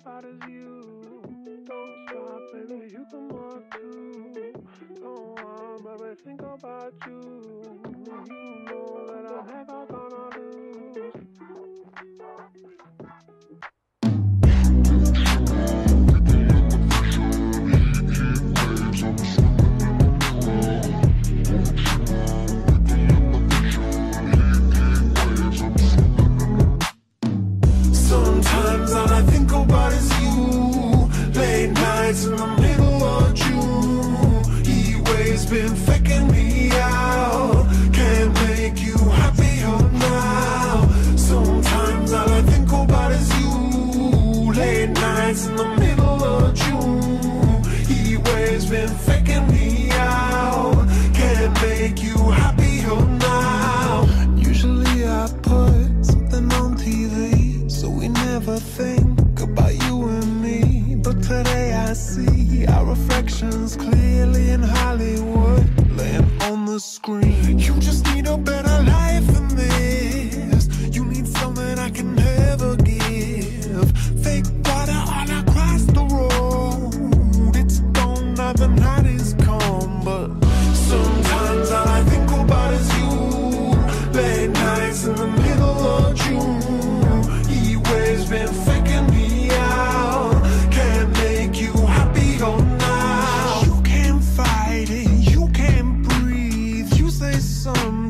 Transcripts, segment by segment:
about is you. Don't stop, baby, you come up too. Go on, baby, think about. You been faking me out. Can't make you happier now. Sometimes all I think about is you. Late nights in the middle of June. He waves been faking me out. Can't make you happier now. Usually I put something on TV, so we never think I see our reflections clearly in Hollywood, laying on the screen. You just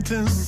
something